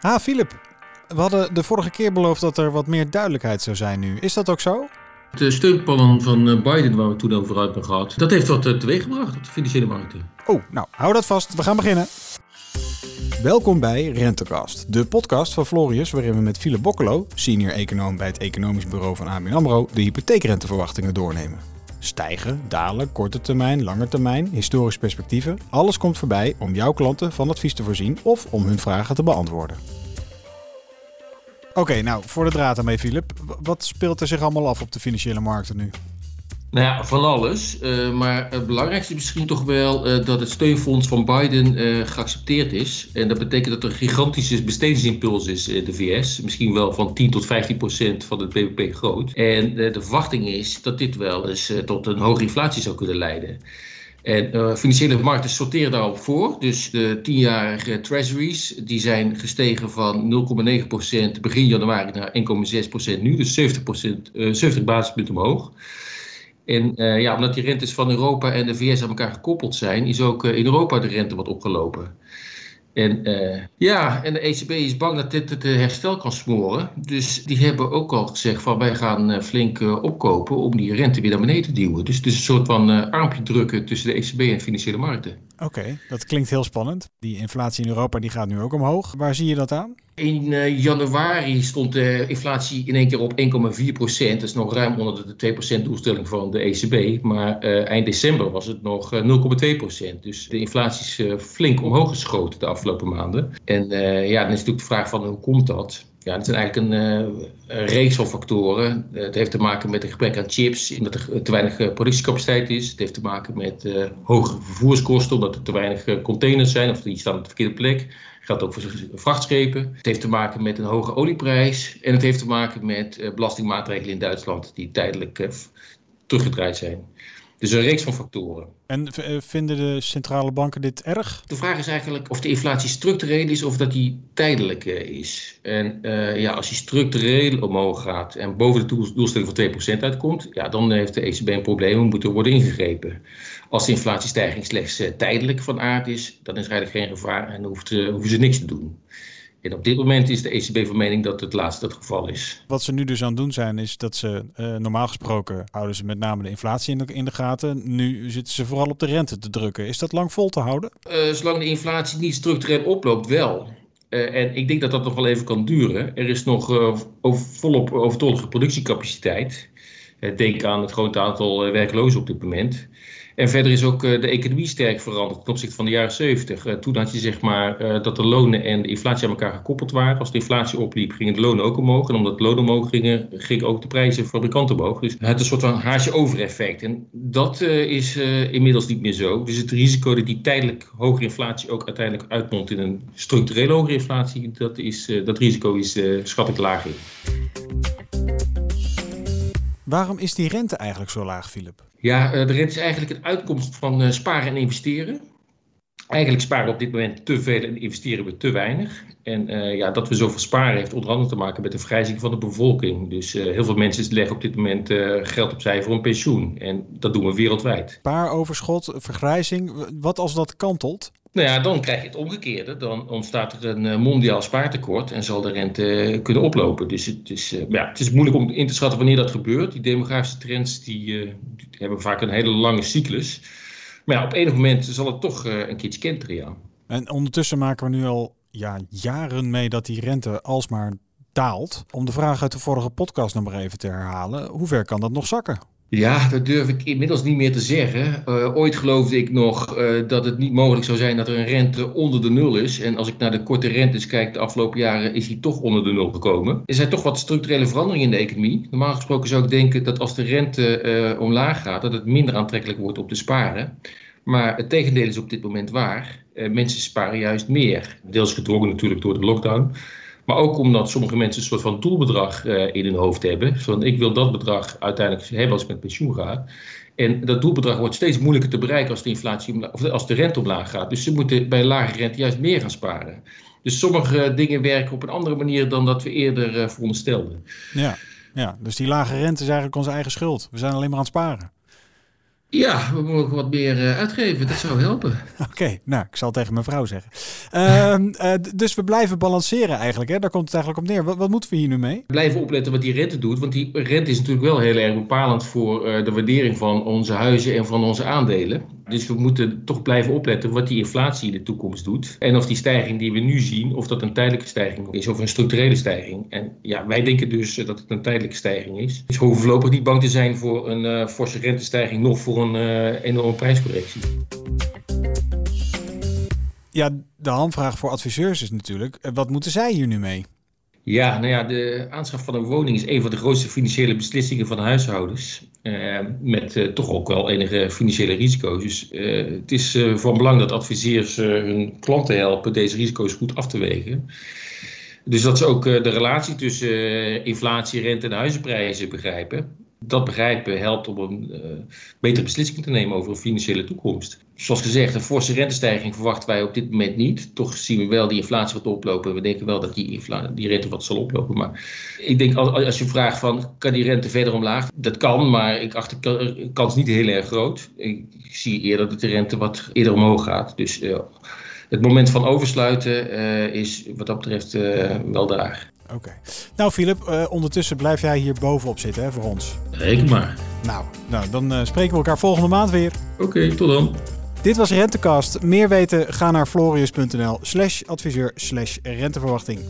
Ah, Filip. We hadden de vorige keer beloofd dat er wat meer duidelijkheid zou zijn nu. Is dat ook zo? De steunplan van eh, Biden, waar we toen over uit hebben gehad, dat heeft wat eh, teweeggebracht op de financiële markten. Oh, nou, hou dat vast. We gaan beginnen. Welkom bij Rentecast, de podcast van Florius, waarin we met Philip Bokkelo, senior econoom bij het economisch bureau van ABN AMRO, de hypotheekrenteverwachtingen doornemen. Stijgen, dalen, korte termijn, lange termijn, historische perspectieven, alles komt voorbij om jouw klanten van advies te voorzien of om hun vragen te beantwoorden. Oké, nou, voor de draad ermee, Philip. Wat speelt er zich allemaal af op de financiële markten nu? Nou ja, van alles. Uh, maar het belangrijkste is misschien toch wel uh, dat het steunfonds van Biden uh, geaccepteerd is. En dat betekent dat er een gigantische bestedingsimpuls is in de VS. Misschien wel van 10 tot 15 procent van het BBP groot. En de verwachting is dat dit wel eens tot een hoge inflatie zou kunnen leiden. En financiële markten sorteren daarop voor. Dus de tienjarige treasuries die zijn gestegen van 0,9% begin januari naar 1,6% nu. Dus 70, uh, 70 basispunten omhoog. En uh, ja, omdat die rentes van Europa en de VS aan elkaar gekoppeld zijn, is ook in Europa de rente wat opgelopen. En uh, ja, en de ECB is bang dat dit het herstel kan smoren. Dus die hebben ook al gezegd van wij gaan flink opkopen om die rente weer naar beneden te duwen. Dus het is een soort van armpje drukken tussen de ECB en financiële markten. Oké, dat klinkt heel spannend. Die inflatie in Europa die gaat nu ook omhoog. Waar zie je dat aan? In uh, januari stond de inflatie in één keer op 1,4 procent. Dat is nog ruim onder de 2 procent doelstelling van de ECB. Maar uh, eind december was het nog uh, 0,2 procent. Dus de inflatie is flink omhoog geschoten de afgelopen maanden. En ja, dan is natuurlijk de vraag van hoe komt dat? Ja, het zijn eigenlijk een, een reeks van factoren. het heeft te maken met een gebrek aan chips, omdat er te weinig productiecapaciteit is. Het heeft te maken met hogere vervoerskosten, omdat er te weinig containers zijn of die staan op de verkeerde plek geldt ook voor vrachtschepen. Het heeft te maken met een hoge olieprijs. En het heeft te maken met uh, belastingmaatregelen in Duitsland die tijdelijk uh, teruggedraaid zijn. Dus een reeks van factoren. En eh, vinden de centrale banken dit erg? De vraag is eigenlijk of de inflatie structureel is of dat die tijdelijk is. En uh, ja, als die structureel omhoog gaat en boven de doelstelling van 2% uitkomt, ja, dan heeft de ECB een probleem en moet er worden ingegrepen. Als de inflatiestijging slechts uh, tijdelijk van aard is, dan is er eigenlijk geen gevaar en hoeft, uh, hoeven ze niks te doen. En op dit moment is de ECB van mening dat het laatste het geval is. Wat ze nu dus aan het doen zijn, is dat ze uh, normaal gesproken houden ze met name de inflatie in de, in de, gaten. Nu zitten ze vooral op de rente te drukken. Is dat lang vol te houden? Uh, zolang de inflatie niet structureel oploopt, wel. Uh, en ik denk dat dat nog wel even kan duren. Er is nog over, volop overtollige productiecapaciteit. Denk aan het grote aantal werklozen op dit moment. En verder is ook uh, de economie sterk veranderd ten opzichte van de jaren 70. Uh, toen had je zeg maar dat de lonen en de inflatie aan elkaar gekoppeld waren. Als de inflatie opliep, gingen de lonen ook omhoog. En omdat de lonen omhoog gingen, gingen ook de prijzen van fabrikanten omhoog. Dus het had een soort van haasje over effect. En dat is inmiddels niet meer zo. Dus het risico dat die tijdelijk hogere inflatie ook uiteindelijk uitmondt in een structurele hogere inflatie, dat, is, dat risico is schat ik laag in. Waarom is die rente eigenlijk zo laag, Philip? Ja, de rente is eigenlijk een uitkomst van sparen en investeren. Eigenlijk sparen we op dit moment te veel en investeren we te weinig. En uh, ja, dat we zoveel sparen heeft onder andere te maken met de vergrijzing van de bevolking. Dus uh, heel veel mensen leggen op dit moment uh, geld opzij voor een pensioen. En dat doen we wereldwijd. Spaaroverschot, vergrijzing, wat als dat kantelt? Nou ja, dan krijg je het omgekeerde. Dan ontstaat er een mondiaal spaartekort en zal de rente kunnen oplopen. Dus het is, ja, het is moeilijk om in te schatten wanneer dat gebeurt. Die demografische trends die, hebben vaak een hele lange cyclus. Maar ja, op enig moment zal het toch een keertje kenteren. En ondertussen maken we nu al ja, jaren mee dat die rente alsmaar daalt. Om de vraag uit de vorige podcast nog maar even te herhalen. Hoe ver kan dat nog zakken? Ja, dat durf ik inmiddels niet meer te zeggen. Uh, ooit geloofde ik nog uh, dat het niet mogelijk zou zijn dat er een rente onder de nul is. En als ik naar de korte rentes kijk de afgelopen jaren, is die toch onder de nul gekomen. Er zijn toch wat structurele veranderingen in de economie. Normaal gesproken zou ik denken dat als de rente uh, omlaag gaat, dat het minder aantrekkelijk wordt om te sparen. Maar het tegendeel is op dit moment waar. mensen sparen juist meer. Deels gedrongen natuurlijk door de lockdown. Maar ook omdat sommige mensen een soort van doelbedrag uh, in hun hoofd hebben. Van ik wil dat bedrag uiteindelijk hebben als ik met pensioen ga. En dat doelbedrag wordt steeds moeilijker te bereiken als de inflatie of als de rente omlaag gaat. Dus ze moeten bij lage rente juist meer gaan sparen. Dus sommige dingen werken op een andere manier dan dat we eerder uh, veronderstelden. Ja, ja, dus die lage rente is eigenlijk onze eigen schuld. We zijn alleen maar aan het sparen. Ja, we mogen wat meer uh, uitgeven. Dat zou helpen. Oké, nou, ik zal tegen mijn vrouw zeggen. Ehm, uh, dus we blijven balanceren eigenlijk. Hè? Daar komt het eigenlijk op neer. Wat, wat, moeten we hier nu mee? Blijven opletten wat die rente doet. Want die rente is natuurlijk wel heel erg bepalend voor uh, de waardering van onze huizen en van onze aandelen. Dus we moeten toch blijven opletten wat die inflatie in de toekomst doet. En of die stijging die we nu zien, of dat een tijdelijke stijging is of een structurele stijging. En ja, wij denken dus dat het een tijdelijke stijging is. Dus we hoeven voorlopig niet bang te zijn voor een uh, forse rentestijging, nog voor een uh, enorme prijscorrectie. Ja, de handvraag voor adviseurs is natuurlijk, wat moeten zij hier nu mee? Ja, nou ja, de aanschaf van een woning is een van de grootste financiële beslissingen van huishoudens. Uh, met uh, toch ook wel enige financiële risico's. Dus uh, het is van belang dat adviseurs hun klanten helpen deze risico's goed af te wegen. Dus dat ze ook de relatie tussen inflatie, rente en huizenprijzen begrijpen dat begrijpen helpt om een uh, betere beslissing te nemen over een financiële toekomst. Zoals gezegd, een forse rentestijging verwachten wij op dit moment niet. Toch zien we wel die inflatie wat oplopen. We denken wel dat die, die rente wat zal oplopen. Maar ik denk als, als je vraagt van, kan die rente verder omlaag? Dat kan, maar ik acht de kans niet heel erg groot. Ik zie eerder dat de rente wat eerder omhoog gaat. Dus uh, het moment van oversluiten uh, is wat dat betreft wel daar. Oké. Okay. Nou, Filip, uh, ondertussen blijf jij hier bovenop zitten hè, voor ons. Reken maar. Nou, nou dan uh, spreken we elkaar volgende maand weer. Oké, okay, tot dan. Dit was Rentecast. Meer weten, ga naar florius.nl slash adviseur slash renteverwachting.